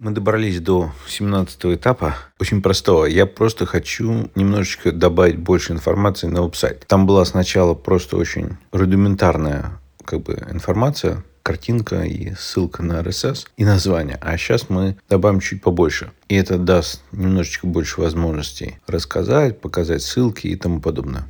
Мы добрались до 17 этапа, очень простого. Я просто хочу немножечко добавить больше информации на веб-сайт. Там была сначала просто очень рудиментарная как бы, информация, картинка и ссылка на RSS и название. А сейчас мы добавим чуть побольше. И это даст немножечко больше возможностей рассказать, показать ссылки и тому подобное.